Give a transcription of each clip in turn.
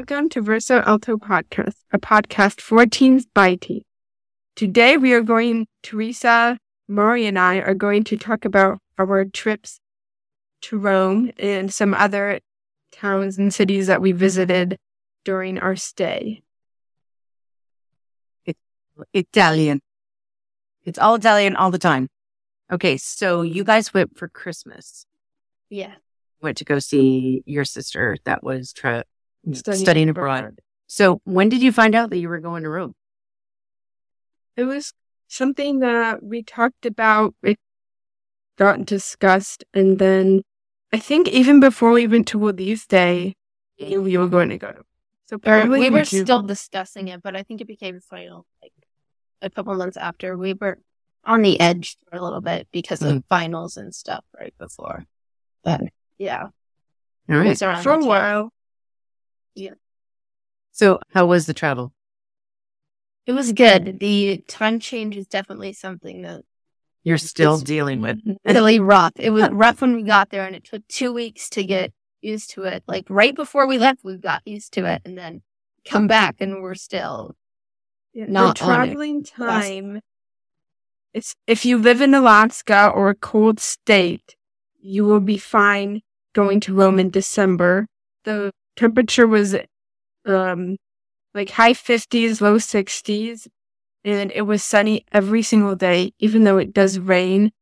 Welcome to Verso l'alto Podcast, a podcast for teens by teens. Today we are going, Theresa, Mari, and I are going to talk about our trips to Rome and some other towns and cities that we visited during our stay. Italian. It's all Italian all the time. Okay, so you guys went for Christmas. Yeah. Went to go see your sister that was tra- Studying studying, abroad. abroad. So when did you find out that you were going to Rome? It was something that we talked about, it got discussed, and then I think even before we went to World Youth Day, we knew were going to go. So Or probably we were in still discussing it, but I think it became final like a couple months after. We were on the edge for a little bit because of mm-hmm. finals and stuff right before. But yeah, All it right. was around for a that time. while. So how was the travel? It was good. The time change is definitely something that You're still dealing with. really rough. It was rough when we got there, and it took two weeks to get used to it. Like right before we left, we got used to it, and then come back, and we're still Yeah, Not the on it. traveling time. It's if you live in Alaska or a cold state, you will be fine going to Rome in December. The temperature was um like high 50s, low 60s, and it was sunny every single day even though it does rain.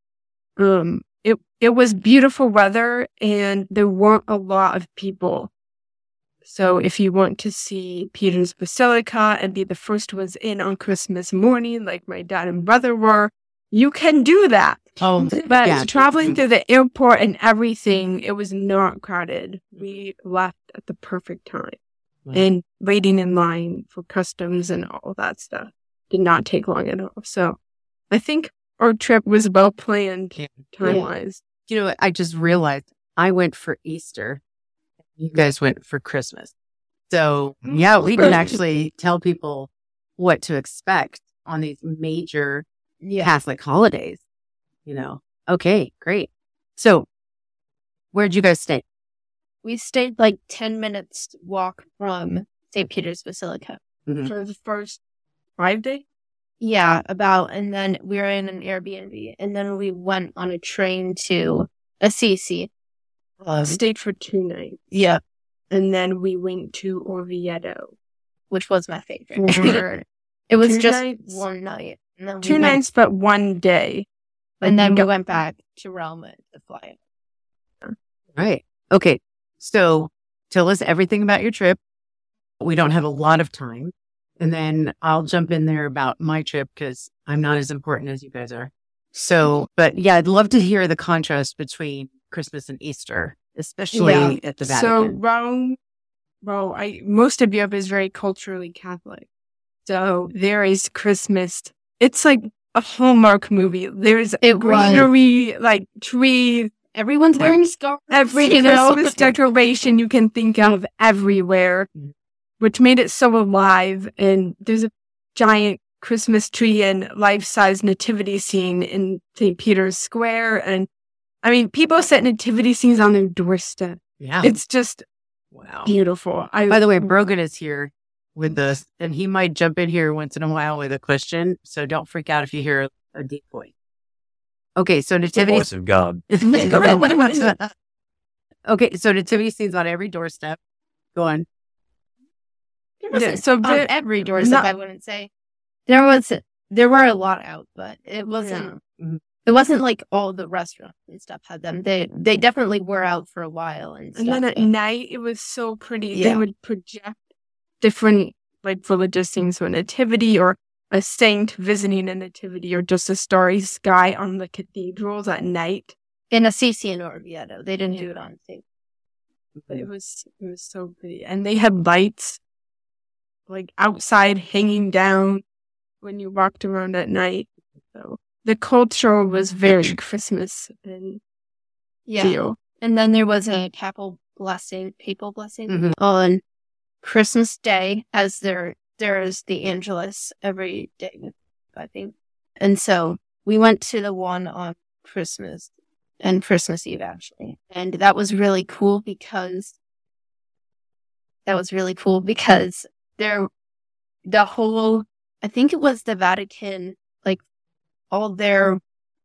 Um it it was beautiful weather and there weren't a lot of people. So if you want to see Peter's Basilica and be the first ones in on Christmas morning, like my dad and brother were, you can do that. Oh, But yeah. traveling through the airport and everything, it was not crowded. We left at the perfect time. And waiting in line for customs and all that stuff did not take long at all. So I think our trip was well planned Yeah. time wise. You know, what? I just realized I went for Easter. You guys went for Christmas. So mm. yeah, we can actually tell people what to expect on these major yeah. Catholic holidays. You know, okay, great. So where'd you guys stay? We stayed like ten minutes walk from St. Peter's Basilica. For the first five days? Yeah, about, and then we were in an Airbnb, and then we went on a train to Assisi. Um, Stayed for two nights. yeah, And then we went to Orvieto. which was my favorite. It was Two just nights? one night, and we two went- nights, but one day. Like, and then we went back to Rome to fly. Right. Okay. So tell us everything about your trip. We don't have a lot of time. And then I'll jump in there about my trip because I'm not as important as you guys are. So, but yeah, I'd love to hear the contrast between Christmas and Easter, especially Yeah. at the back. So Vatican. Rome, well, I most of Europe is very culturally Catholic. So there is Christmas. It's like a Hallmark movie. There's It was. like tree, Everyone's wearing scarves. every you know? Christmas decoration you can think of everywhere, Mhm. which made it so alive. And there's a giant Christmas tree and life-size nativity scene in St. Peter's Square. And I mean, people set nativity scenes on their doorstep. yeah. It's just wow. beautiful. I, By the way, Brogan is here with us and he might jump in here once in a while with a question. So don't freak out if you hear a deep voice. Okay. So The nativity voice of God. okay, so nativity scenes on every doorstep. Go on. Yeah, so on there- every doorstep, not- I wouldn't say. There was there were a lot out, but it wasn't. Mhm. It wasn't like all the restaurants and stuff had them. They they definitely were out for a while and stuff. and then at but- night, it was so pretty. They would project different like religious things, so a nativity or a saint visiting a nativity or just a starry sky on the cathedrals at night. in Assisi and Orvieto, they didn't do it on St. But it was it was so pretty, and they had lights like outside hanging down when you walked around at night. So the culture was very Christmas and Yeah, and then there was a papal blessing, papal blessing Mhm. on Christmas Day, as there there is the Angelus every day, I think. And so we went to the one on Christmas and Christmas Eve actually, and that was really cool because that was really cool because there, the whole, I think it was the Vatican, like all their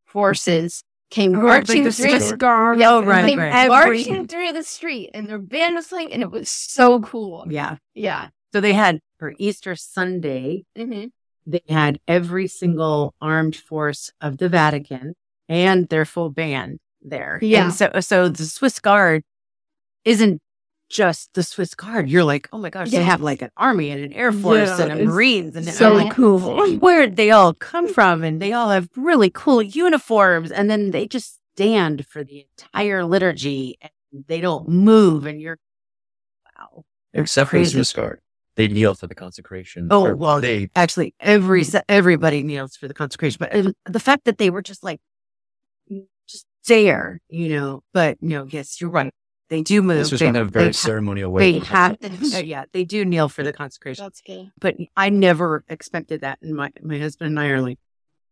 forces came marching like the through. Swiss Guard. Oh, right, They right. marching through the street and their band was playing and it was so cool. Yeah. Yeah. So they had for Easter Sunday, hmm they had every single armed force of the Vatican and their full band there. Yeah. And so, so the Swiss Guard isn't just the Swiss Guard. You're like, oh my gosh, they have like an army and an air force Yeah, and a Marines and so I'm like, cool. where'd they all come mm. from? And they all have really cool uniforms. And then they just stand for the entire liturgy and they don't move. And you're, wow. Except for the Crazy. Swiss Guard. They kneel for the consecration. Oh, Or well, they Actually, every mm. everybody kneels for the consecration, but um, the fact that they were just like just there, you know. But you know, yes, you're right. They do move. this was they, in a very they, ha- ceremonial way. they have, uh, yeah, they do kneel for the consecration. That's good. But I never expected that, and my my husband and I are like,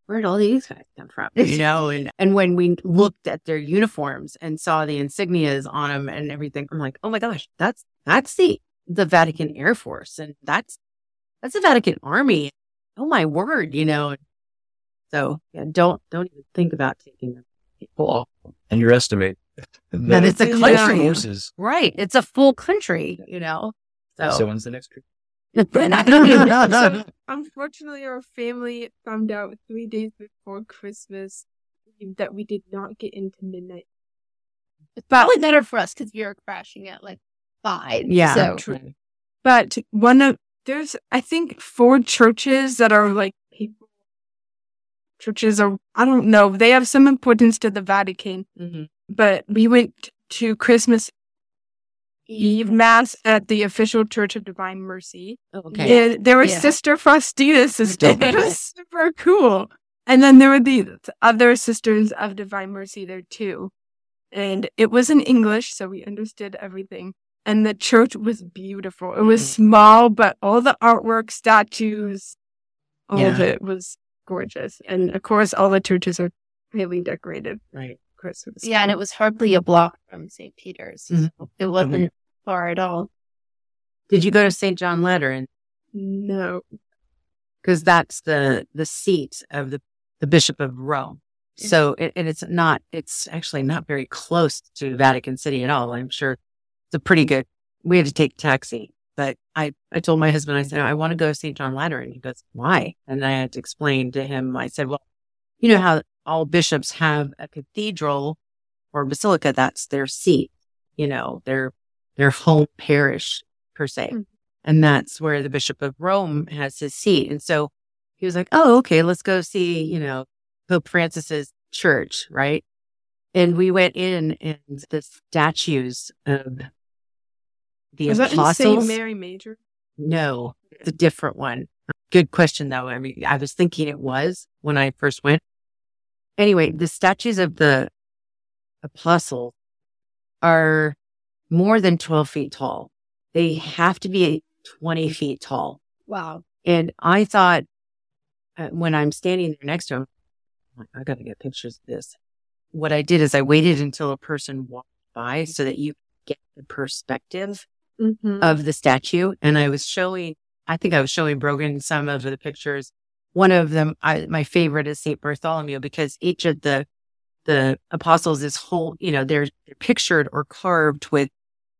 where'd all these guys come from? You know, and and when we looked at their uniforms and saw the insignias on them and everything, I'm like, oh my gosh, that's that's the the Vatican Air Force, and that's that's the Vatican Army. Oh my word, you know. So yeah, don't don't even think about taking them. Well, underestimate That it's a the country. forces. Right, it's a full country, you know. So So, when's the next trip? So, unfortunately, our family found out three days before Christmas that we did not get into midnight. It's probably better for us because you're crashing at like five. yeah, So True. But one of there's I think four churches that are like people churches are I don't know they have some importance to the Vatican. Mhm. But we went to Christmas Eve mass at the official Church of Divine Mercy. Okay. And there was Yeah. Sister Faustina's sister. It was super cool. And then there were the other sisters of Divine Mercy there too. And it was in English, so we understood everything. And the church was beautiful. It was Mhm. small, but all the artwork, statues, all of it was gorgeous. And of course, all the churches are highly decorated Right. For Christmas. yeah, and it was hardly a block from St. Peter's. Mhm. It wasn't far at all. Did you go to St. John Lateran? No. Because that's the the seat of the the Bishop of Rome. So it, and it's not. It's actually not very close to Vatican City at all. I'm sure it's a pretty good. We had to take taxi, but I I told my husband I said I want to go to St. John Lateran. He goes, why? And I had to explain to him. I said, well, you know how all bishops have a cathedral or basilica. That's their seat. You know, their their home parish per se. Mhm. And that's where the Bishop of Rome has his seat. And so he was like, Oh, okay, let's go see, you know, Pope Francis's church, right? And we went in and the statues of the in apostles. St. Mary Major? No, it's a different one. Good question though. I mean, I was thinking it was when I first went. Anyway, the statues of the apostles are more than 12 feet tall. They have to be 20 feet tall. Wow. And I thought uh, when I'm standing there next to him, like, I got to get pictures of this. What I did is I waited until a person walked by so that you get the perspective Mm-hmm. of the statue. And I was showing, I think I was showing Brogan some of the pictures. One of them, I, my favorite is St. Bartholomew because each of the, the apostles is whole, you know, they're, they're pictured or carved with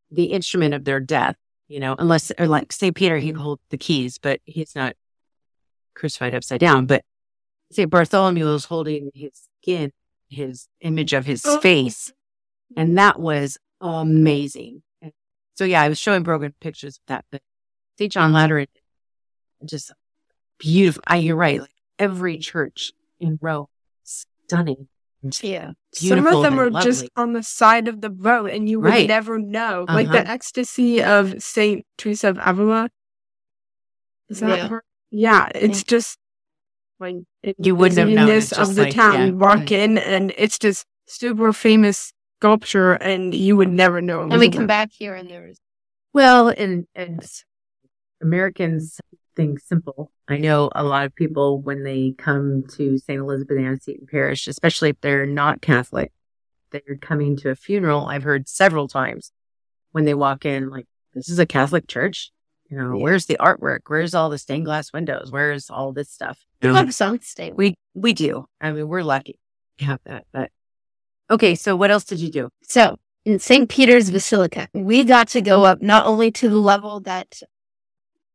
the instrument of their death, you know, unless, or like St. Peter, he holds the keys, but he's not crucified upside down. But St. Bartholomew is holding his skin, his image of his Oh. face. And that was amazing. So yeah, I was showing Brogan pictures of that, but St. John Lateran, just beautiful. I, you're right. Like every church in Rome, stunning. Yeah. Some of them and are just on the side of the road, and you would Right. never know. Like the Uh-huh. ecstasy of Saint Teresa of Avila. Is that Yeah. her? Yeah, it's just like it, You wouldn't have known. this of the like, town. yeah. You walk in, and it's just super famous sculpture, and you would never know. And we come back here and there was Well, and, and Americans think simple. I know a lot of people when they come to St. Elizabeth Ann Seton Parish, especially if they're not Catholic, they're coming to a funeral. I've heard several times when they walk in, like, this is a Catholic church. You know, Yeah. where's the artwork? Where's all the stained glass windows? Where's all this stuff? We have some state. We we do. I mean, we're lucky to have that. But okay, so what else did you do? So in St. Peter's Basilica, we got to go up not only to the level that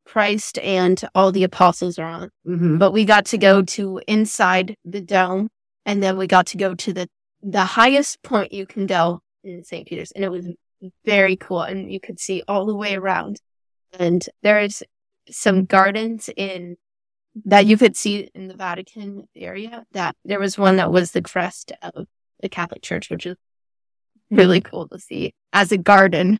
Christ and all the apostles are on, Mm-hmm. but we got to go to inside the dome, and then we got to go to the the highest point you can go in St. Peter's, and it was very cool, and you could see all the way around. And there's some gardens in that you could see in the Vatican area. That there was one that was the crest of the Catholic Church, which is really cool to see as a garden.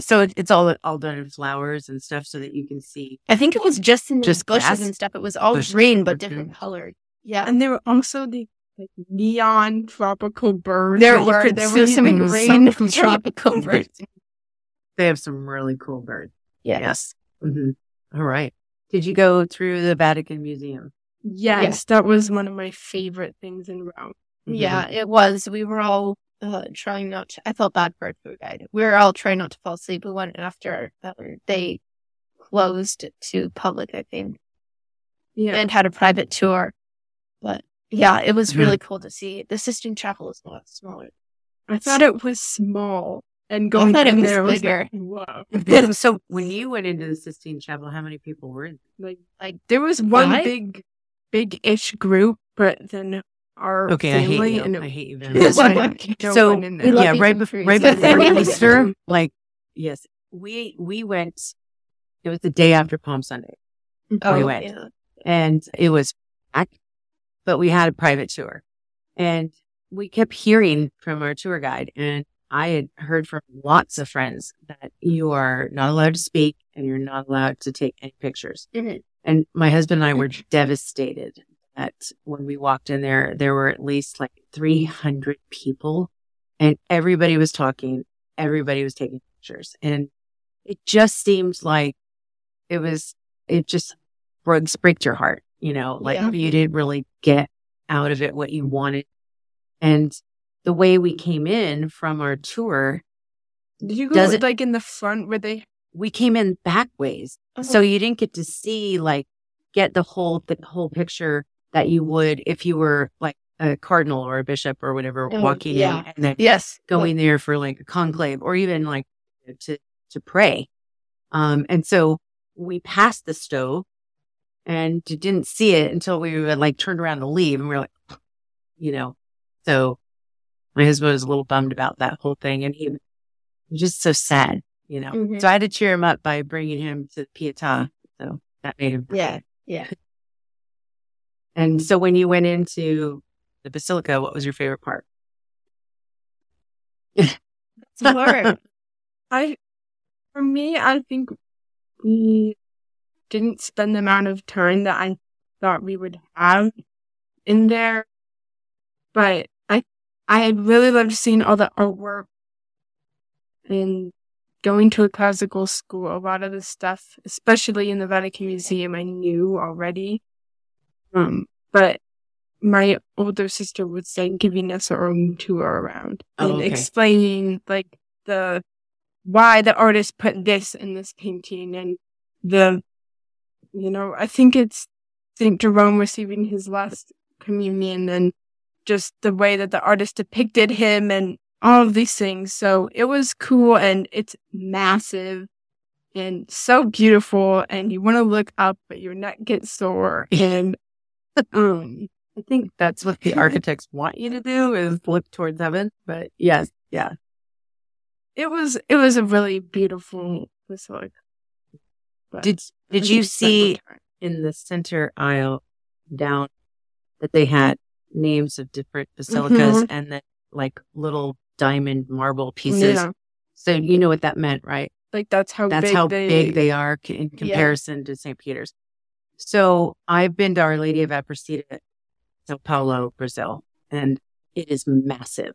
So it's all all done in flowers and stuff, so that you can see. I think it was just in the Just bushes grass? and stuff. It was all Bushes green but different green? colored. Yeah. And there were also the like neon tropical birds. There were could there were some in the green sun. tropical birds. They have some really cool birds. Yeah. Yes. hmm All right. Did you go through the Vatican Museum? Yes, that was one of my favorite things in Rome. Yeah, it was. We were all uh, trying not to. I felt bad for our tour guide. We were all trying not to fall asleep. We went after that they closed to public, I think, Yeah. and had a private tour. But yeah, it was Yeah. really cool to see. The Sistine Chapel is a lot smaller. I thought it was small. And going thought it in was there was bigger. like, whoa. so when you went into the Sistine Chapel, how many people were in? Like, Like, there was one Five? big, big-ish group, but then our Okay, I hate family you. and I hate you very much. like no So, one in we there. love yeah, you right for before right before Easter, like yes, we we went. It was the day after Palm Sunday, oh, we went. yeah. and it was packed, but we had a private tour, and we kept hearing from our tour guide, and I had heard from lots of friends that you are not allowed to speak and you're not allowed to take any pictures. Mhm. And my husband and I were devastated that when we walked in there, there were at least like 300 people and everybody was talking. Everybody was taking pictures. And it just seemed like it was, it just broke, breaks your heart, you know, like Yeah. you didn't really get out of it what you wanted. And the way we came in from our tour, Did you go like in the front where they? we came in back ways. So oh. you didn't get to see like get the whole the whole picture that you would if you were like a cardinal or a bishop or whatever Oh, walking yeah. in and then Yes. going there for like a conclave or even like to to pray. Um and so we passed the stove and didn't see it until we were like turned around to leave and we were like you know. So my husband was a little bummed about that whole thing and he was just so sad, you know. Mhm. So I had to cheer him up by bringing him to the Pietà. So that made him Yeah. Yeah. And so when you went into the basilica, what was your favorite part? Sure. I, for me, I think we didn't spend the amount of time that I thought we would have in there, but I, I had really loved seeing all the artwork and going to a classical school. A lot of the stuff, especially in the Vatican Museum, I knew already. Um, but my older sister was like giving us our own tour around Oh, and okay. explaining like the why the artist put this in this painting and the you know I think it's Saint Jerome receiving his last communion and just the way that the artist depicted him and all of these things. So it was cool and it's massive and so beautiful and you want to look up but your neck gets sore and um I think that's what the architects want you to do is look towards heaven. But yes, yeah. it was it was a really beautiful basilica. But Did did you see in the center aisle down that they had names of different basilicas and then like little diamond marble pieces? Yeah, So you know what that meant, right? like that's how That's big how they, big they are in comparison to St. Peter's. So I've been to Our Lady of Aparecida, Sao Paulo, Brazil, and it is massive.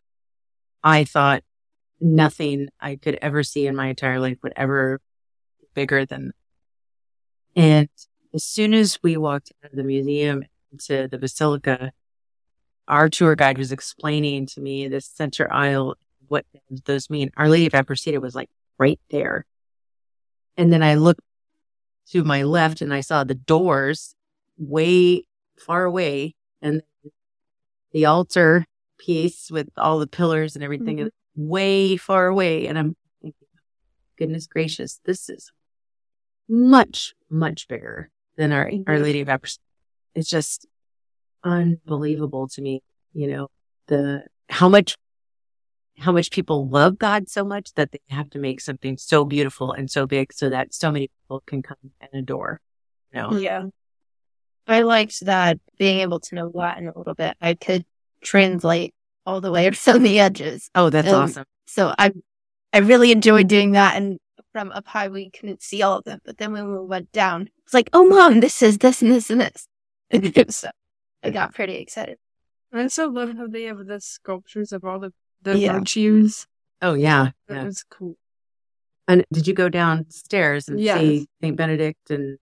I thought nothing I could ever see in my entire life would ever be bigger than. And as soon as we walked out of the museum into the basilica, our tour guide was explaining to me this center aisle, what those mean. Our Lady of Aparecida was like right there. and then I looked to my left and I saw the doors way far away and the altar piece with all the pillars and everything is way far away. And I'm thinking, goodness gracious, this is much, much bigger than our, our Lady of Epps. It's just unbelievable to me, you know, the, how much, how much people love God so much that they have to make something so beautiful and so big so that so many people can come and adore. You know? Yeah. I liked that being able to know Latin a little bit. I could translate all the way around the edges. Oh, that's Um, awesome. So I I really enjoyed doing that and from up high we couldn't see all of them. But then when we went down, it's like, oh mom, this is this and this and this. so I got pretty excited. I also love how they have the sculptures of all the, the Yeah. virtues. Oh, yeah. That yeah. was cool. And did you go downstairs and Yes. see Saint Benedict and,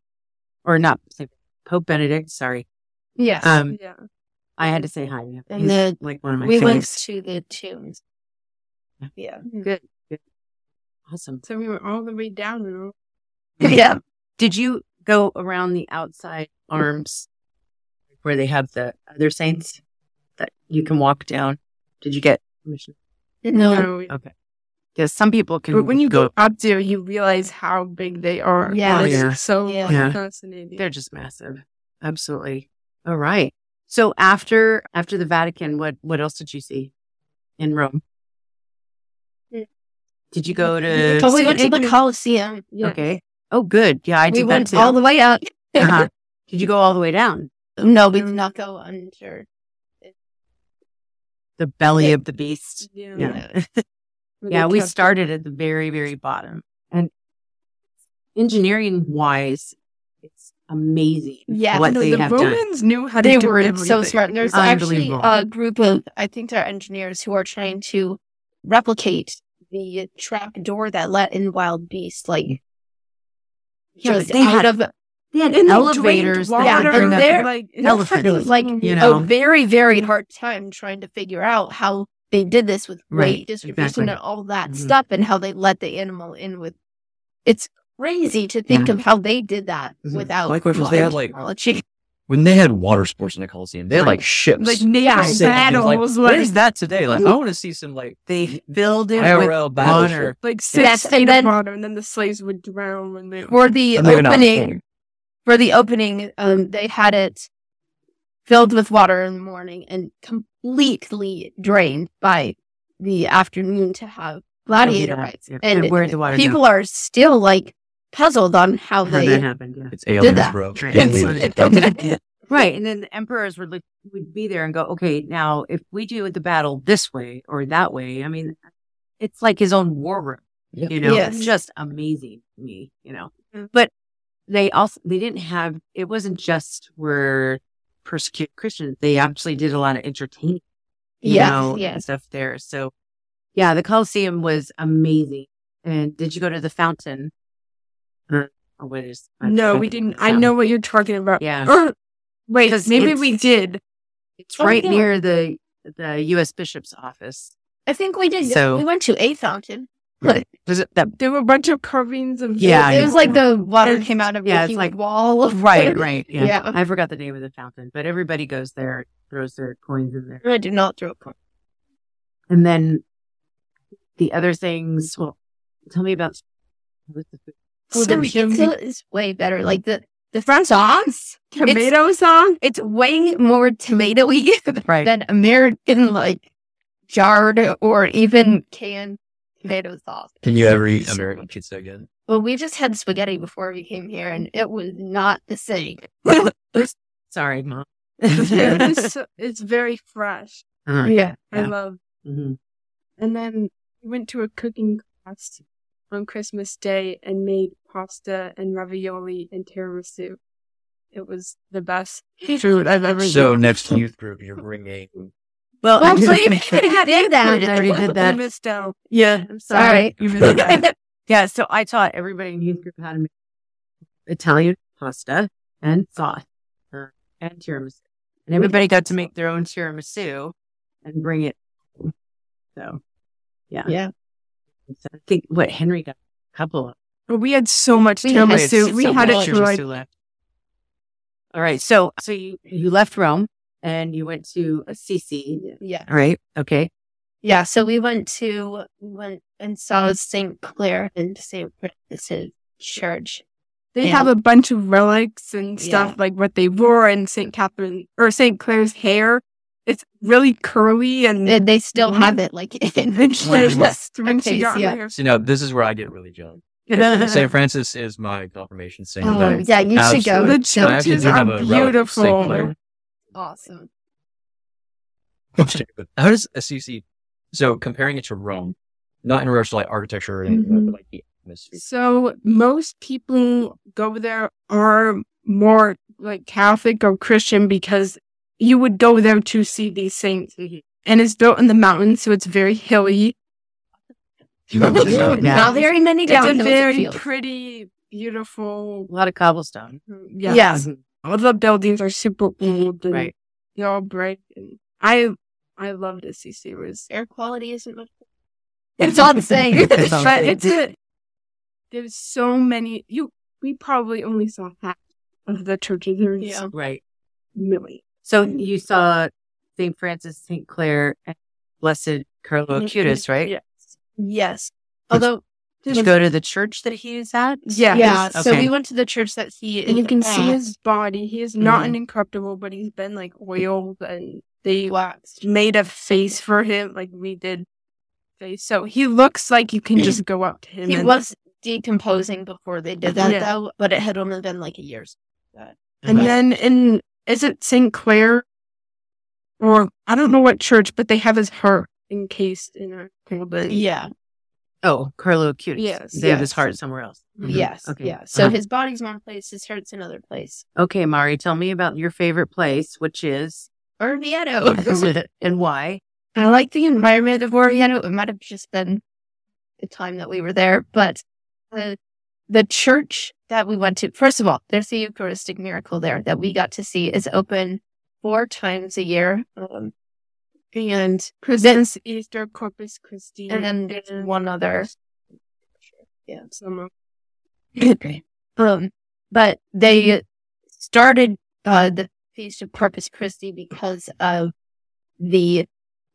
or not Saint Pope Benedict? Sorry. Yes. Um, Yeah. I had to say hi. And He's the- like one of my we went to the tombs. Yeah. Good. Good. Awesome. So we went all the way down and all. yeah. Did you go around the outside arms where they have the other saints that you can walk down? Did you get permission? No. No, Okay. Because some people can But when you go up there, you realize how big they are. Yeah. And it's Oh, yeah. so Yeah. Yeah. fascinating. They're just massive. Absolutely. All right. So after after the Vatican, what what else did you see in Rome? Did you go to? But we went to the Colosseum. Yeah. Okay. Oh, good. Yeah, I we did that went too. all the way up. Uh-huh. Did you go all the way down no, we did not go under. The belly of the beast? Yeah. Yeah. Yeah, we started at the very, very bottom. And engineering wise, it's amazing Yeah, what No, they the have done. Romans knew how to They do were so everything. smart. There's actually a group of, I think they're engineers who are trying to replicate the trap door that let in wild beasts. Like, Yeah, just they out had- of They had And elevators. drained that water could bring up there. like elephants. like you know, a know. very, very hard time trying to figure out how they did this with Right, weight distribution exactly. and all that Mhm. stuff and how they let the animal in with. It's crazy to think Yeah. of how they did that Mhm. without Likewise, they had, like- technology. When they had water sports in the Coliseum, they had like ships. like naval Sick. battles, Like, like where's that today? Like, I want to see some like They filled it IRL with battleship. water. like six Yes, feet and of then- water, and then the slaves would drown when they. For the and they were not opening, swimming. For the opening, um, they had it filled with water in the morning and completely drained by the afternoon to have gladiator Yeah, fights. yeah. And, And where'd the water go? people are still like puzzled on how How they. that happened, yeah. It's aliens, that. bro. Right. Right. And then the emperors would look, would be there and go, okay, now if we do the battle this way or that way, I mean, it's like his own war room, Yeah. you know, Yes. it's just amazing to me, you know, Mm. but they also, they didn't have, it wasn't just were persecuted Christians. They actually did a lot of entertaining, you Yes, know, yes. stuff there. So yeah, the Colosseum was amazing. And did you go to the fountain? Or what is? No, we didn't. I know what you're talking about. Yeah. Or wait, maybe we did. It's Oh, right near the the U.S. Bishop's office. I think we did. So- we went to a fountain. Does it that? There were a bunch of carvings of. Yeah, it, was like the water came out of yeah, it's like- wall of Right, right. Yeah. Yeah. I forgot the name of the fountain, but everybody goes there, throws their coins in there, I did not throw a coin. and then the other things. Well, tell me about. what's the food? Oh, the Some pizza is way better. Like the the French sauce, tomato sauce. it's way more tomatoey Right. than American like jarred or even canned tomato sauce. Can you ever eat American pizza again? Well, we just had spaghetti before we came here, and it was not the same. Sorry, mom. it's, so- it's very fresh. Uh, yeah, I Yeah. love. mhm. And then we went to a cooking class on Christmas Day and made pasta and ravioli and tiramisu. It was the best food I've ever So eaten. next youth group, you're bringing. Well, Well, so you did that. I already did You that. missed out. Yeah, I'm Sorry. You missed out. Yeah, so I taught everybody in youth group how to make Italian pasta and sauce uh, and tiramisu. And everybody got to make their own tiramisu and bring it. So, yeah. yeah. So I think what Henry got a couple of But we had so much We had tiramisu. we so had much it for left. All right. So, so you, you left Rome and you went to Assisi. Yeah. Right. Okay. Yeah. So we went to, we went and saw St. Clare and St. Francis Church. they Yeah. have a bunch of relics and stuff Yeah. like what they wore and St. Catherine or St. Clare's hair. It's really curly and And they still Mhm. have it like in and she was Wow. just when she Okay, got yeah. her hair. So now this is where I get really jealous. St. Francis is my confirmation saint. Oh, yeah, you should go. The absolutely- I churches are a St. beautiful. Clare. Awesome. How does Assisi? So comparing it to Rome, not in regards to like architecture or anything, Mhm. but like the atmosphere. So most people go there are more like Catholic or Christian because you would go there to see these saints. Mhm. And it's built in the mountains, so it's very hilly. Yeah. Not very many It's down a very pretty, beautiful. A lot of cobblestone. Yeah. Yeah. Mhm. All the buildings are super old and Right. they're all bright. And I I loved Assisi. It was Air quality isn't much. It's all the same. It's all the but same. it's a, there's so many you we probably only saw half of the churches. There's Yeah. Right. millions. So you saw St. Francis, St. Clare, and Blessed Carlo mm-hmm. Acutis, right? Yeah. yes. Although, Did you go to the church that he is at? Yeah. yeah. So we went to the church that he is. And you can see his body. He is not Mhm. an incorruptible, but he's been like oiled and they waxed. made a face for him, like we did face. So he looks like you can just go up to him. He and, was decomposing before they did that, Yeah. though, but it had only been like a year's. and then in is it St. Clare? Or I don't know what church, but they have his heart encased in a golden. Yeah. Oh, Carlo Acutis. Yes, They have his heart somewhere else. Mhm. Yes. Okay. Yeah. So Uh-huh. his body's one place, his heart's another place. Okay, Mari, tell me about your favorite place, which is Orvieto. and why. I like the environment of Orvieto. It might have just been the time that we were there, but the the church that we went to, first of all, there's the Eucharistic miracle there that we got to see is open four times a year. Um, and presents Easter, Corpus Christi. and then there's one other. Yeah. summer. Um, but they started uh, the Feast of Corpus Christi because of the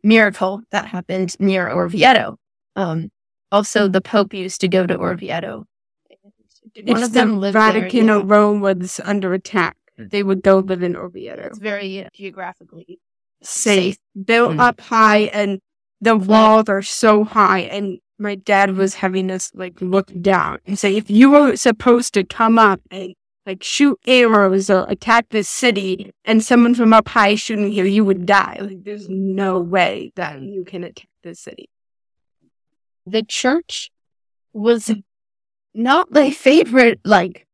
miracle that happened near Orvieto. Um, also, the Pope used to go to Orvieto. It's the lived there, Vatican yeah. of Rome was under attack. They would go live in Orvieto. It's very geographically safe, built Mm. up high, and the walls are so high. And my dad was having us like look down and say, if you were supposed to come up and like shoot arrows or attack this city, and someone from up high shooting here, you would die. Like, there's no way that you can attack this city. the church was not my favorite, like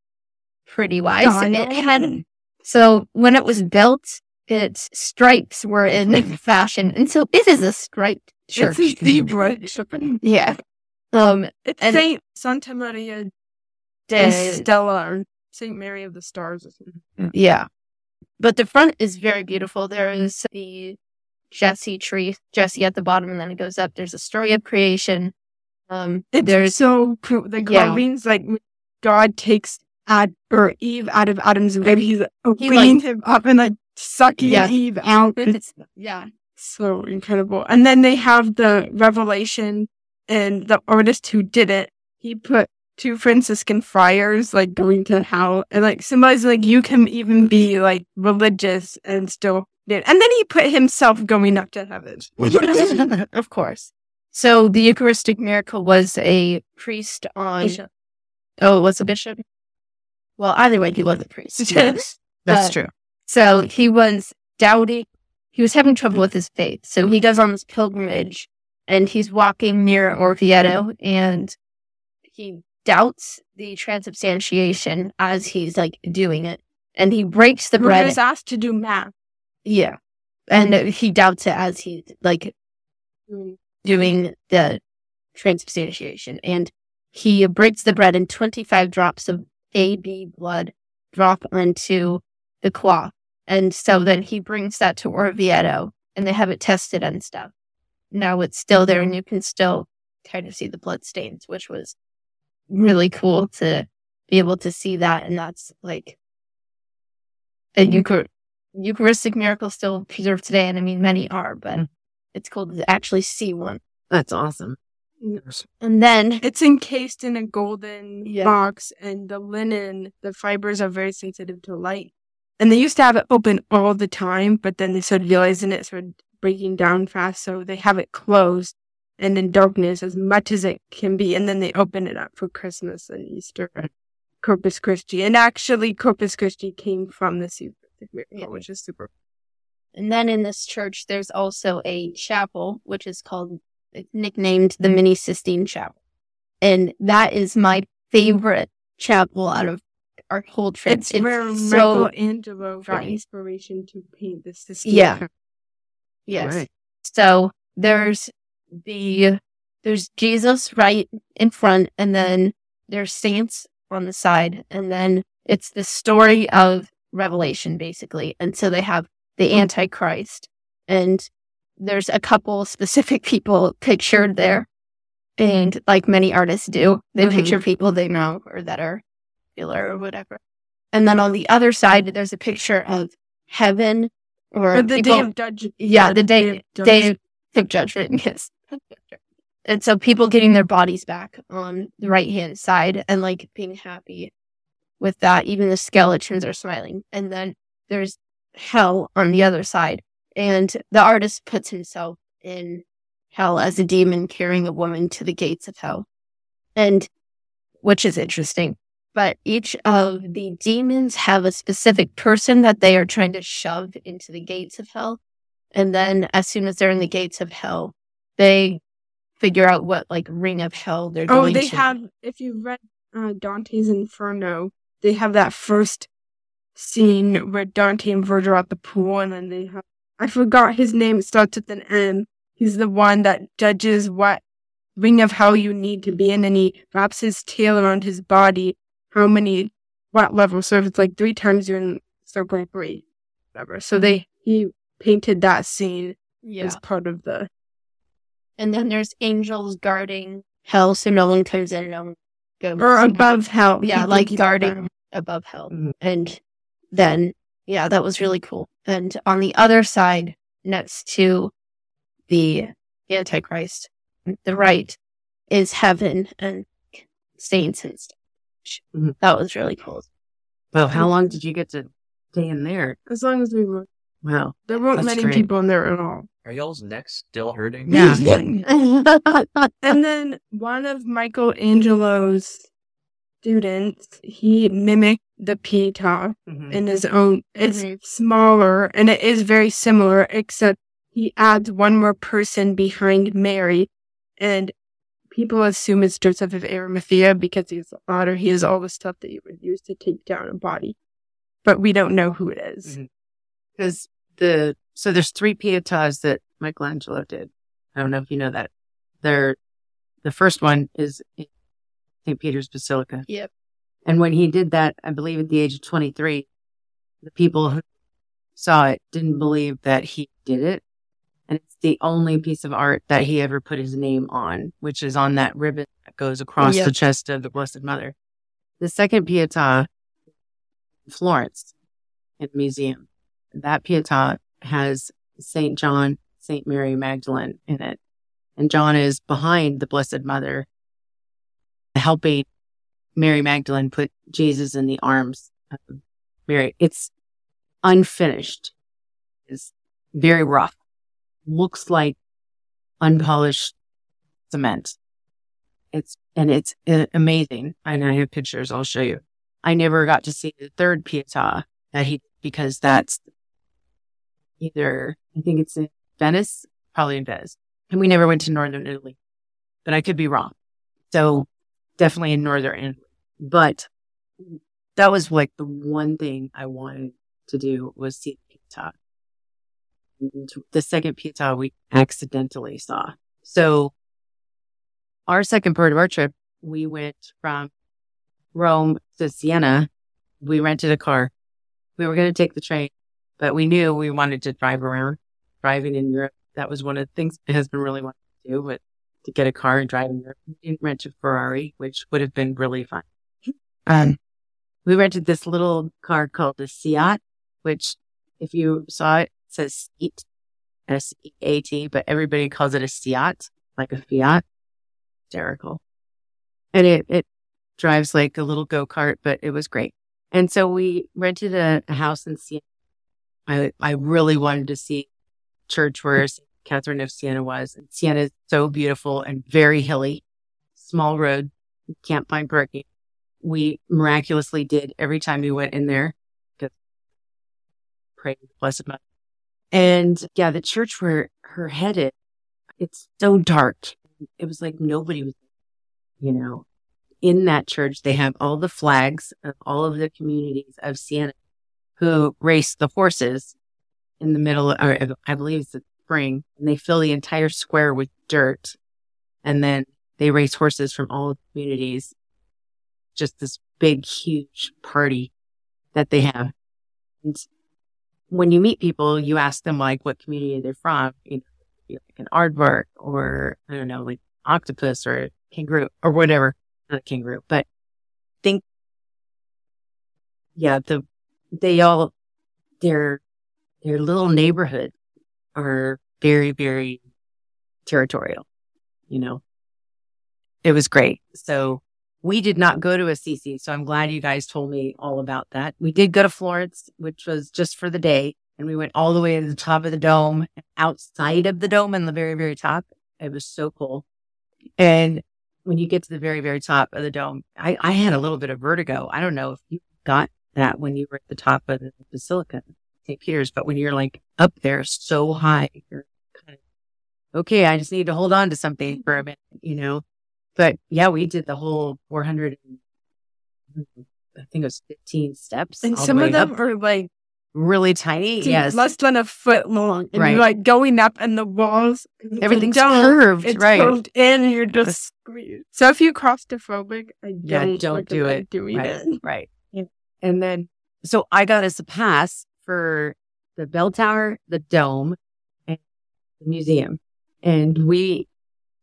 pretty wise. It had so when it was built, its stripes were in fashion, and so it is a striped church. It's a zebra. yeah. Um. It's And- Saint Santa Maria de Stella or Saint Mary of the Stars yeah. But the front is very beautiful. There is the Jesse tree, Jesse at the bottom, and then it goes up. There's a story of creation. Um. It's there's so cool. The Yeah. carvings, like God takes Ad or Eve out of Adam's rib. He's He, opening like- him up and like sucking Yeah. Eve out. It's yeah. so incredible. And then they have the revelation, and the artist who did it, he put two Franciscan friars like going to hell and like symbolizing like you can even be like religious and still. And then he put himself going up to heaven. of course. So the Eucharistic miracle was a priest on. Bishop. Oh, it was a bishop. Well, either way, he was a priest. Yes, That's Uh, true. So he was doubting. He was having trouble with his faith. So he goes on this pilgrimage, and he's walking near Orvieto, and he doubts the transubstantiation as he's like doing it, and he breaks the He bread. was asked to do math. Yeah, and he doubts it as he's like doing the transubstantiation. And he breaks the bread and 25 drops of AB blood drop onto the cloth. And so then mm-hmm. he brings that to Orvieto and they have it tested and stuff. Now it's still there and mm-hmm. you can still kind of see the blood stains, which was really cool to be able to see that. And that's like a mm-hmm. Euchar- Eucharistic miracle still preserved today. And I mean, many are, but Mm. it's cool to actually see one. That's awesome. And then, It's encased in a golden Yeah. box, and the linen, the fibers are very sensitive to light. And they used to have it open all the time, but then they started realizing it started breaking down fast, so they have it closed and in darkness as much as it can be, and then they open it up for Christmas and Easter and Corpus Christi. And actually, Corpus Christi came from the Eucharistic miracle, Yeah. which is super. and then in this church, there's also a chapel, which is called, nicknamed the Mini Sistine Chapel. And that is my favorite chapel out of our whole trip. It's, where so, Michelangelo got inspiration to paint the Sistine. Yeah. Yes. Right. So there's the there's Jesus right in front, and then there's saints on the side, and then it's the story of Revelation, basically. And so they have the Antichrist, and there's a couple specific people pictured there, and like many artists do, they Mhm. picture people they know or that are popular or whatever. And then on the other side, there's a picture of heaven or Or the people- day of judgment. yeah, the day of day of judgment. Yes. And so people getting their bodies back on the right hand side and like being happy with that. Even the skeletons are smiling. And then there's hell on the other side. And the artist puts himself in hell as a demon carrying a woman to the gates of hell. And which is interesting. But each of the demons have a specific person that they are trying to shove into the gates of hell. And then as soon as they're in the gates of hell, they figure out what like ring of hell they're Oh, they to. have. If you read uh, Dante's Inferno, they have that first scene where Dante and Virgil are at the pool, and then they have. I forgot his name. It starts with an M. He's the one that judges what ring of hell you need to be in, and he wraps his tail around his body. How many, what level? So if it's like three times, you're in circle three, whatever. So they he painted that scene yeah. as part of the. And then there's angels guarding hell so no one comes in, no one goes. Or above hell. Yeah, He like guarding that. above hell. Mhm. And then, yeah, that was really cool. And on the other side, next to the Antichrist, the right is heaven and saints and stuff. Mhm. That was really cool. Well, how long did you get to stay in there? As long as we were. Wow. There weren't That's many great. people in there at all. Are y'all's necks still hurting? Yeah. And then one of Michelangelo's students, he mimicked the Pietà Mhm. in his own. It's Mhm. smaller and it is very similar, except he adds one more person behind Mary. And people assume it's Joseph of Arimathea because he's the otter. He has all the stuff that you would use to take down a body. But we don't know who it is. Mm-hmm. Because the so there's three pietas that Michelangelo did. I don't know if you know that. They're the first one is in St. Peter's Basilica. Yep. And when he did that, I believe at the age of 23, the people who saw it didn't believe that he did it. And it's the only piece of art that he ever put his name on, which is on that ribbon that goes across Yep. the chest of the Blessed Mother. The second Pietà, in Florence, in the museum. That Pietà has Saint John, Saint Mary Magdalene in it. And John is behind the Blessed Mother, helping Mary Magdalene put Jesus in the arms of Mary. It's unfinished. It's very rough. Looks like unpolished cement. It's, and it's uh, amazing. And I have pictures. I'll show you. I never got to see the third Pietà that he, because that's either, I think it's in Venice, probably in Venice. And we never went to Northern Italy, but I could be wrong. So definitely in Northern Italy. But that was like the one thing I wanted to do was see the Pietà. And The second pizza we accidentally saw. So our second part of our trip, we went from Rome to Siena. We rented a car. We were going to take the train, but we knew we wanted to drive around. Driving in Europe, that was one of the things my husband really wanted to do, but to get a car and drive in Europe, We didn't rent a Ferrari, which would have been really fun. Um, we rented this little car called the Seat, which if you saw it, it says Seat, S E A T, but everybody calls it a Seat, like a Fiat. Hysterical. And it, it drives like a little go kart, but it was great. And so we rented a, a house in Siena. I, I really wanted to see church where Catherine of Siena was. And Siena is so beautiful and very hilly, small road. Can't find parking. We miraculously did every time we went in there because pray blessed mother. And yeah, the church where her headed, it's so dark. It was like nobody was, you know, in that church. They have all the flags of all of the communities of Siena who race the horses in the middle, or I believe it's the spring, and they fill the entire square with dirt. And then they race horses from all the communities. Just this big, huge party that they have. And when you meet people, you ask them like what community they're from, you know, like an aardvark or I don't know, like octopus or kangaroo or whatever. Not kangaroo, but think, yeah, the, they all, their, their little neighborhood are very, very territorial, you know. It was great. So we did not go to Assisi. So I'm glad you guys told me all about that. We did go to Florence, which was just for the day. And we went all the way to the top of the dome, outside of the dome and the very, very top. It was so cool. And when you get to the very, very top of the dome, I, I had a little bit of vertigo. I don't know if you got that when you were at the top of the Basilica, St. Peter's, but when you're like up there so high, you're kind of, okay, I just need to hold on to something for a minute, you know? But yeah, we did the whole 400, I think it was 15 steps. And all the some of them up. are like really tiny. dude, yes. less than a foot long. And Right. you're like going up and the walls, Everything's curved. It's right. curved in, you're just squeezed. So if you're claustrophobic, I don't, Yeah, don't do it. Doing Right. it. Right. And then, so I got us a pass for the bell tower, the dome, and the museum. And we,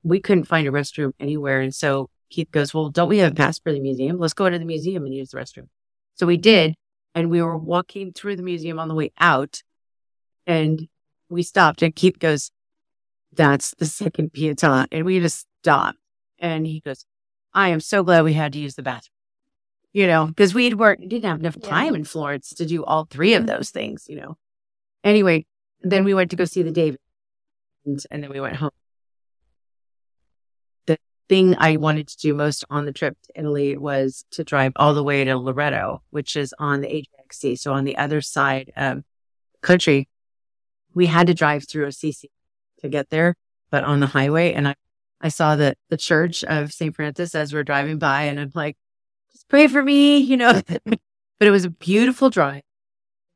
we couldn't find a restroom anywhere. And so Keith goes, well, don't we have a pass for the museum? Let's go to the museum and use the restroom. So we did. And we were walking through the museum on the way out and we stopped and Keith goes, that's the second Pietà. And we just stopped. And he goes, I am so glad we had to use the bathroom you know, because we weren't didn't have enough Yeah. time in Florence to do all three of those things, you know. Anyway, then we went to go see the David, and, and then we went home. Thing I wanted to do most on the trip to Italy was to drive all the way to Loreto, which is on the Adriatic Sea, so on the other side of the country. We had to drive through Assisi to get there, but on the highway, and I I saw the the church of St. Francis as we're driving by, and I'm like just pray for me, you know. but it was a beautiful drive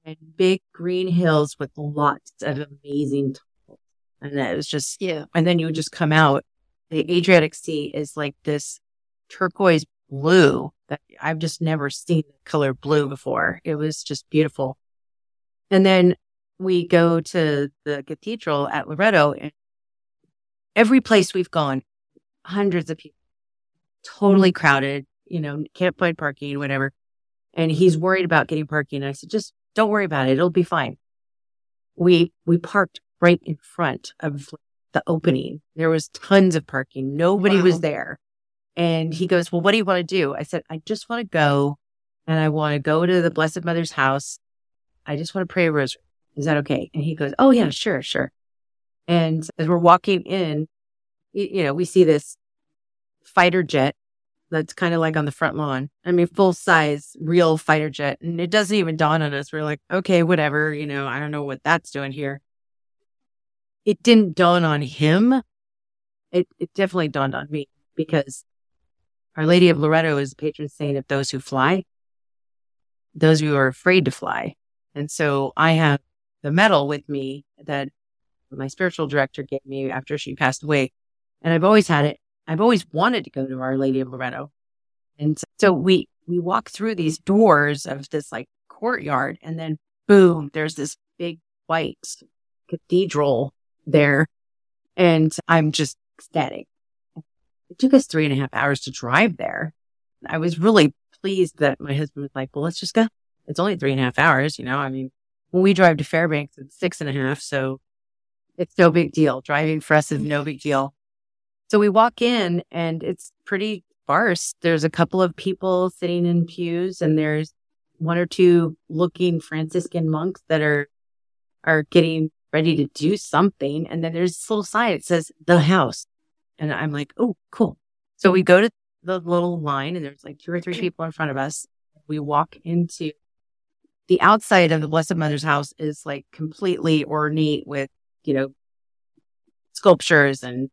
and big green hills with lots of amazing tunnels. And it was just, Yeah. and then you would just come out. The Adriatic Sea is like this turquoise blue that I've just never seen the color blue before. It was just beautiful. And then we go to the cathedral at Loreto and every place we've gone, hundreds of people, totally mm-hmm. crowded, you know, can't find parking, whatever. And he's worried about getting parking. And I said, just don't worry about it. It'll be fine. We, we parked right in front of the opening. There was tons of parking. Nobody was there. And he goes, well, what do you want to do? I said, I just want to go and I want to go to the Blessed Mother's house. I just want to pray a rosary. Is that okay? And he goes, oh yeah, sure, sure. And as we're walking in, you know, we see this fighter jet that's kind of like on the front lawn. I mean, full size, real fighter jet. And it doesn't even dawn on us. We're like, okay, whatever. You know, I don't know what that's doing here. It didn't dawn on him. It, it definitely dawned on me because Our Lady of Loreto is the patron saint of those who fly, those who are afraid to fly. And so I have the medal with me that my spiritual director gave me after she passed away. And I've always had it. I've always wanted to go to Our Lady of Loreto. And so we, we walk through these doors of this like courtyard and then boom, there's this big white cathedral there. And I'm just ecstatic. it took us three and a half hours to drive there. I was really pleased that my husband was like, well, let's just go. It's only three and a half hours, you know, I mean, when we drive to Fairbanks, it's six and a half. So it's no big deal. Driving for us is no big deal. So we walk in and it's pretty sparse. There's a couple of people sitting in pews and there's one or two looking Franciscan monks that are, are getting ready to do something. And then there's this little sign. It says the house. And I'm like, oh, cool. So we go to the little line and there's like two or three people in front of us. We walk into the outside of the Blessed Mother's house is like completely ornate with, you know, sculptures and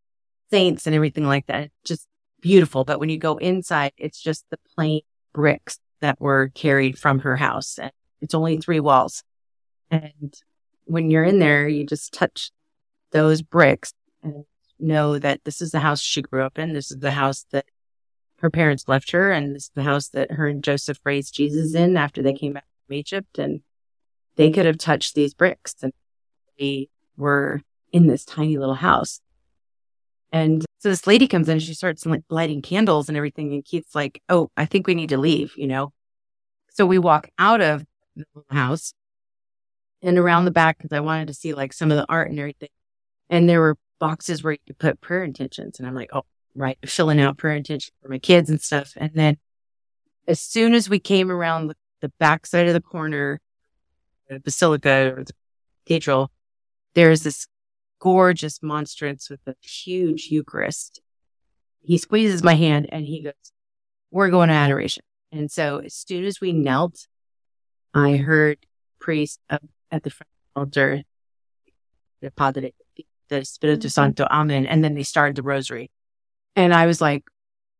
saints and everything like that. Just beautiful. But when you go inside, it's just the plain bricks that were carried from her house. And it's only three walls. And when you're in there, you just touch those bricks and know that this is the house she grew up in. This is the house that her parents left her. And this is the house that her and Joseph raised Jesus in after they came back from Egypt. And they could have touched these bricks and they were in this tiny little house. And so this lady comes in, and she starts like lighting candles and everything. And Keith's like, Oh, I think we need to leave, you know? So we walk out of the house and around the back because I wanted to see like some of the art and everything. And there were boxes where you could put prayer intentions. And I'm like, Oh, right. Filling out prayer intentions for my kids and stuff. And then as soon as we came around the, the back side of the corner, the basilica or the cathedral, there's this gorgeous monstrance with a huge Eucharist. He squeezes my hand and he goes, we're going to adoration. And so as soon as we knelt, I heard priest up at the front altar, the Padre, the Spirito mm-hmm. Santo, Amen. And then they started the rosary. And I was like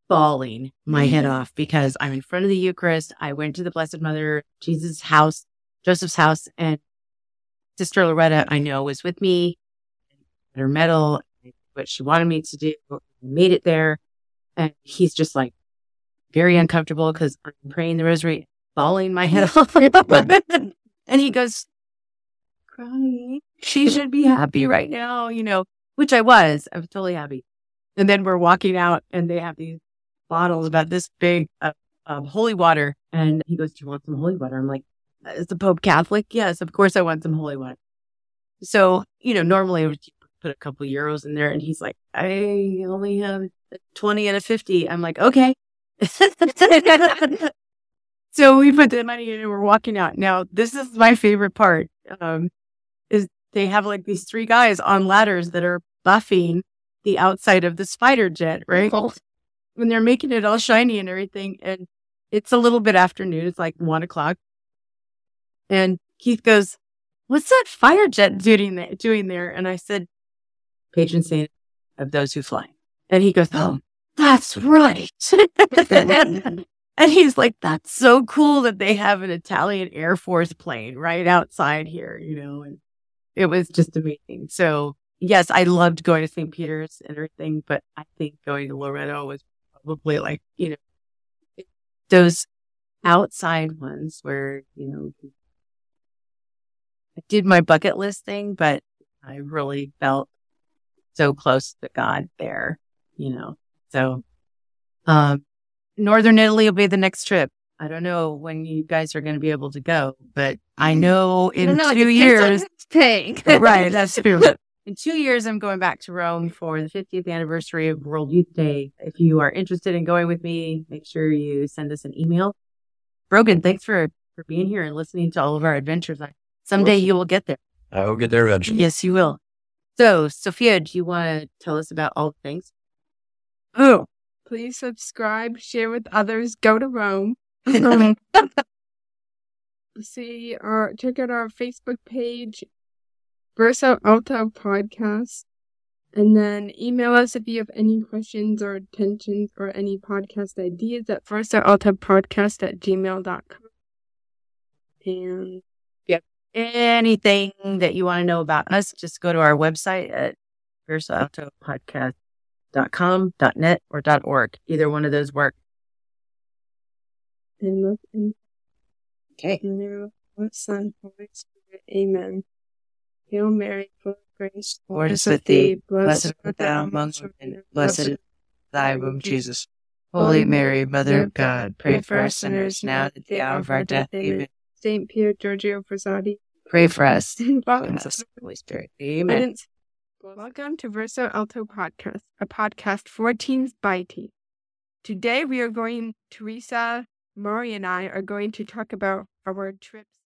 bawling my mm-hmm. head off because I'm in front of the Eucharist. I went to the Blessed Mother, Jesus' house, Joseph's house, and Sister Loretta, I know, was with me her medal, what she wanted me to do, made it there. And he's just like very uncomfortable because I'm praying the rosary, bawling my head mm-hmm. off. and he goes, crying. She should be happy right now, you know, which I was. I was totally happy. And then we're walking out and they have these bottles about this big of um, holy water. And he goes, Do you want some holy water? I'm like, Is the Pope Catholic? Yes, of course I want some holy water. So, you know, normally I would put a couple euros in there. And he's like, I only have a 20 and a 50. I'm like, okay. so we put the money in and we're walking out. Now, this is my favorite part. Um, they have like these three guys on ladders that are buffing the outside of the spider jet, right? When they're making it all shiny and everything. And it's a little bit afternoon. It's like one o'clock. And Keith goes, what's that fire jet doing there? Doing there? And I said, patron saint of those who fly. And he goes, Oh, that's right. and he's like, That's so cool that they have an Italian Air Force plane right outside here, you know, and it was just amazing. So, yes, I loved going to St. Peter's and everything, but I think going to Loreto was probably like, you know, those outside ones where, you know, I did my bucket list thing, but I really felt so close to God there, you know. So, um, Northern Italy will be the next trip. I don't know when you guys are going to be able to go, but I know in No, it two years, who's paying. right? That's true. In two years, I'm going back to Rome for the 50th anniversary of World Youth Day. If you are interested in going with me, make sure you send us an email. Brogan, thanks for, for being here and listening to all of our adventures. I, someday you will get there. I will get there eventually. Yes, you will. So, Sophia, do you want to tell us about all the things? Oh, please subscribe, share with others, go to Rome. See our check out our Facebook page, Verso l'alto Podcast. And then email us if you have any questions or attentions or any podcast ideas at versaaltapodcast at gmail.com. And Anything that you want to know about us, just go to our website at versautopodcast.com, .net, or .org. Either one of those work. And look in Okay. the name of the Son, Holy Spirit. Amen. Hail Mary, full of grace, Lord is with thee. Blessed art thou among women. Blessed is thy womb, Jesus. Holy Mary, Mother of God, pray for us sinners now and at the hour of our death. Amen. Saint Pier Giorgio Frassati. Pray for us. Holy Spirit. Amen. Welcome to Verso l'alto Podcast, a podcast for teens by teens. Today we are going, Theresa, Mari, and I are going to talk about our trips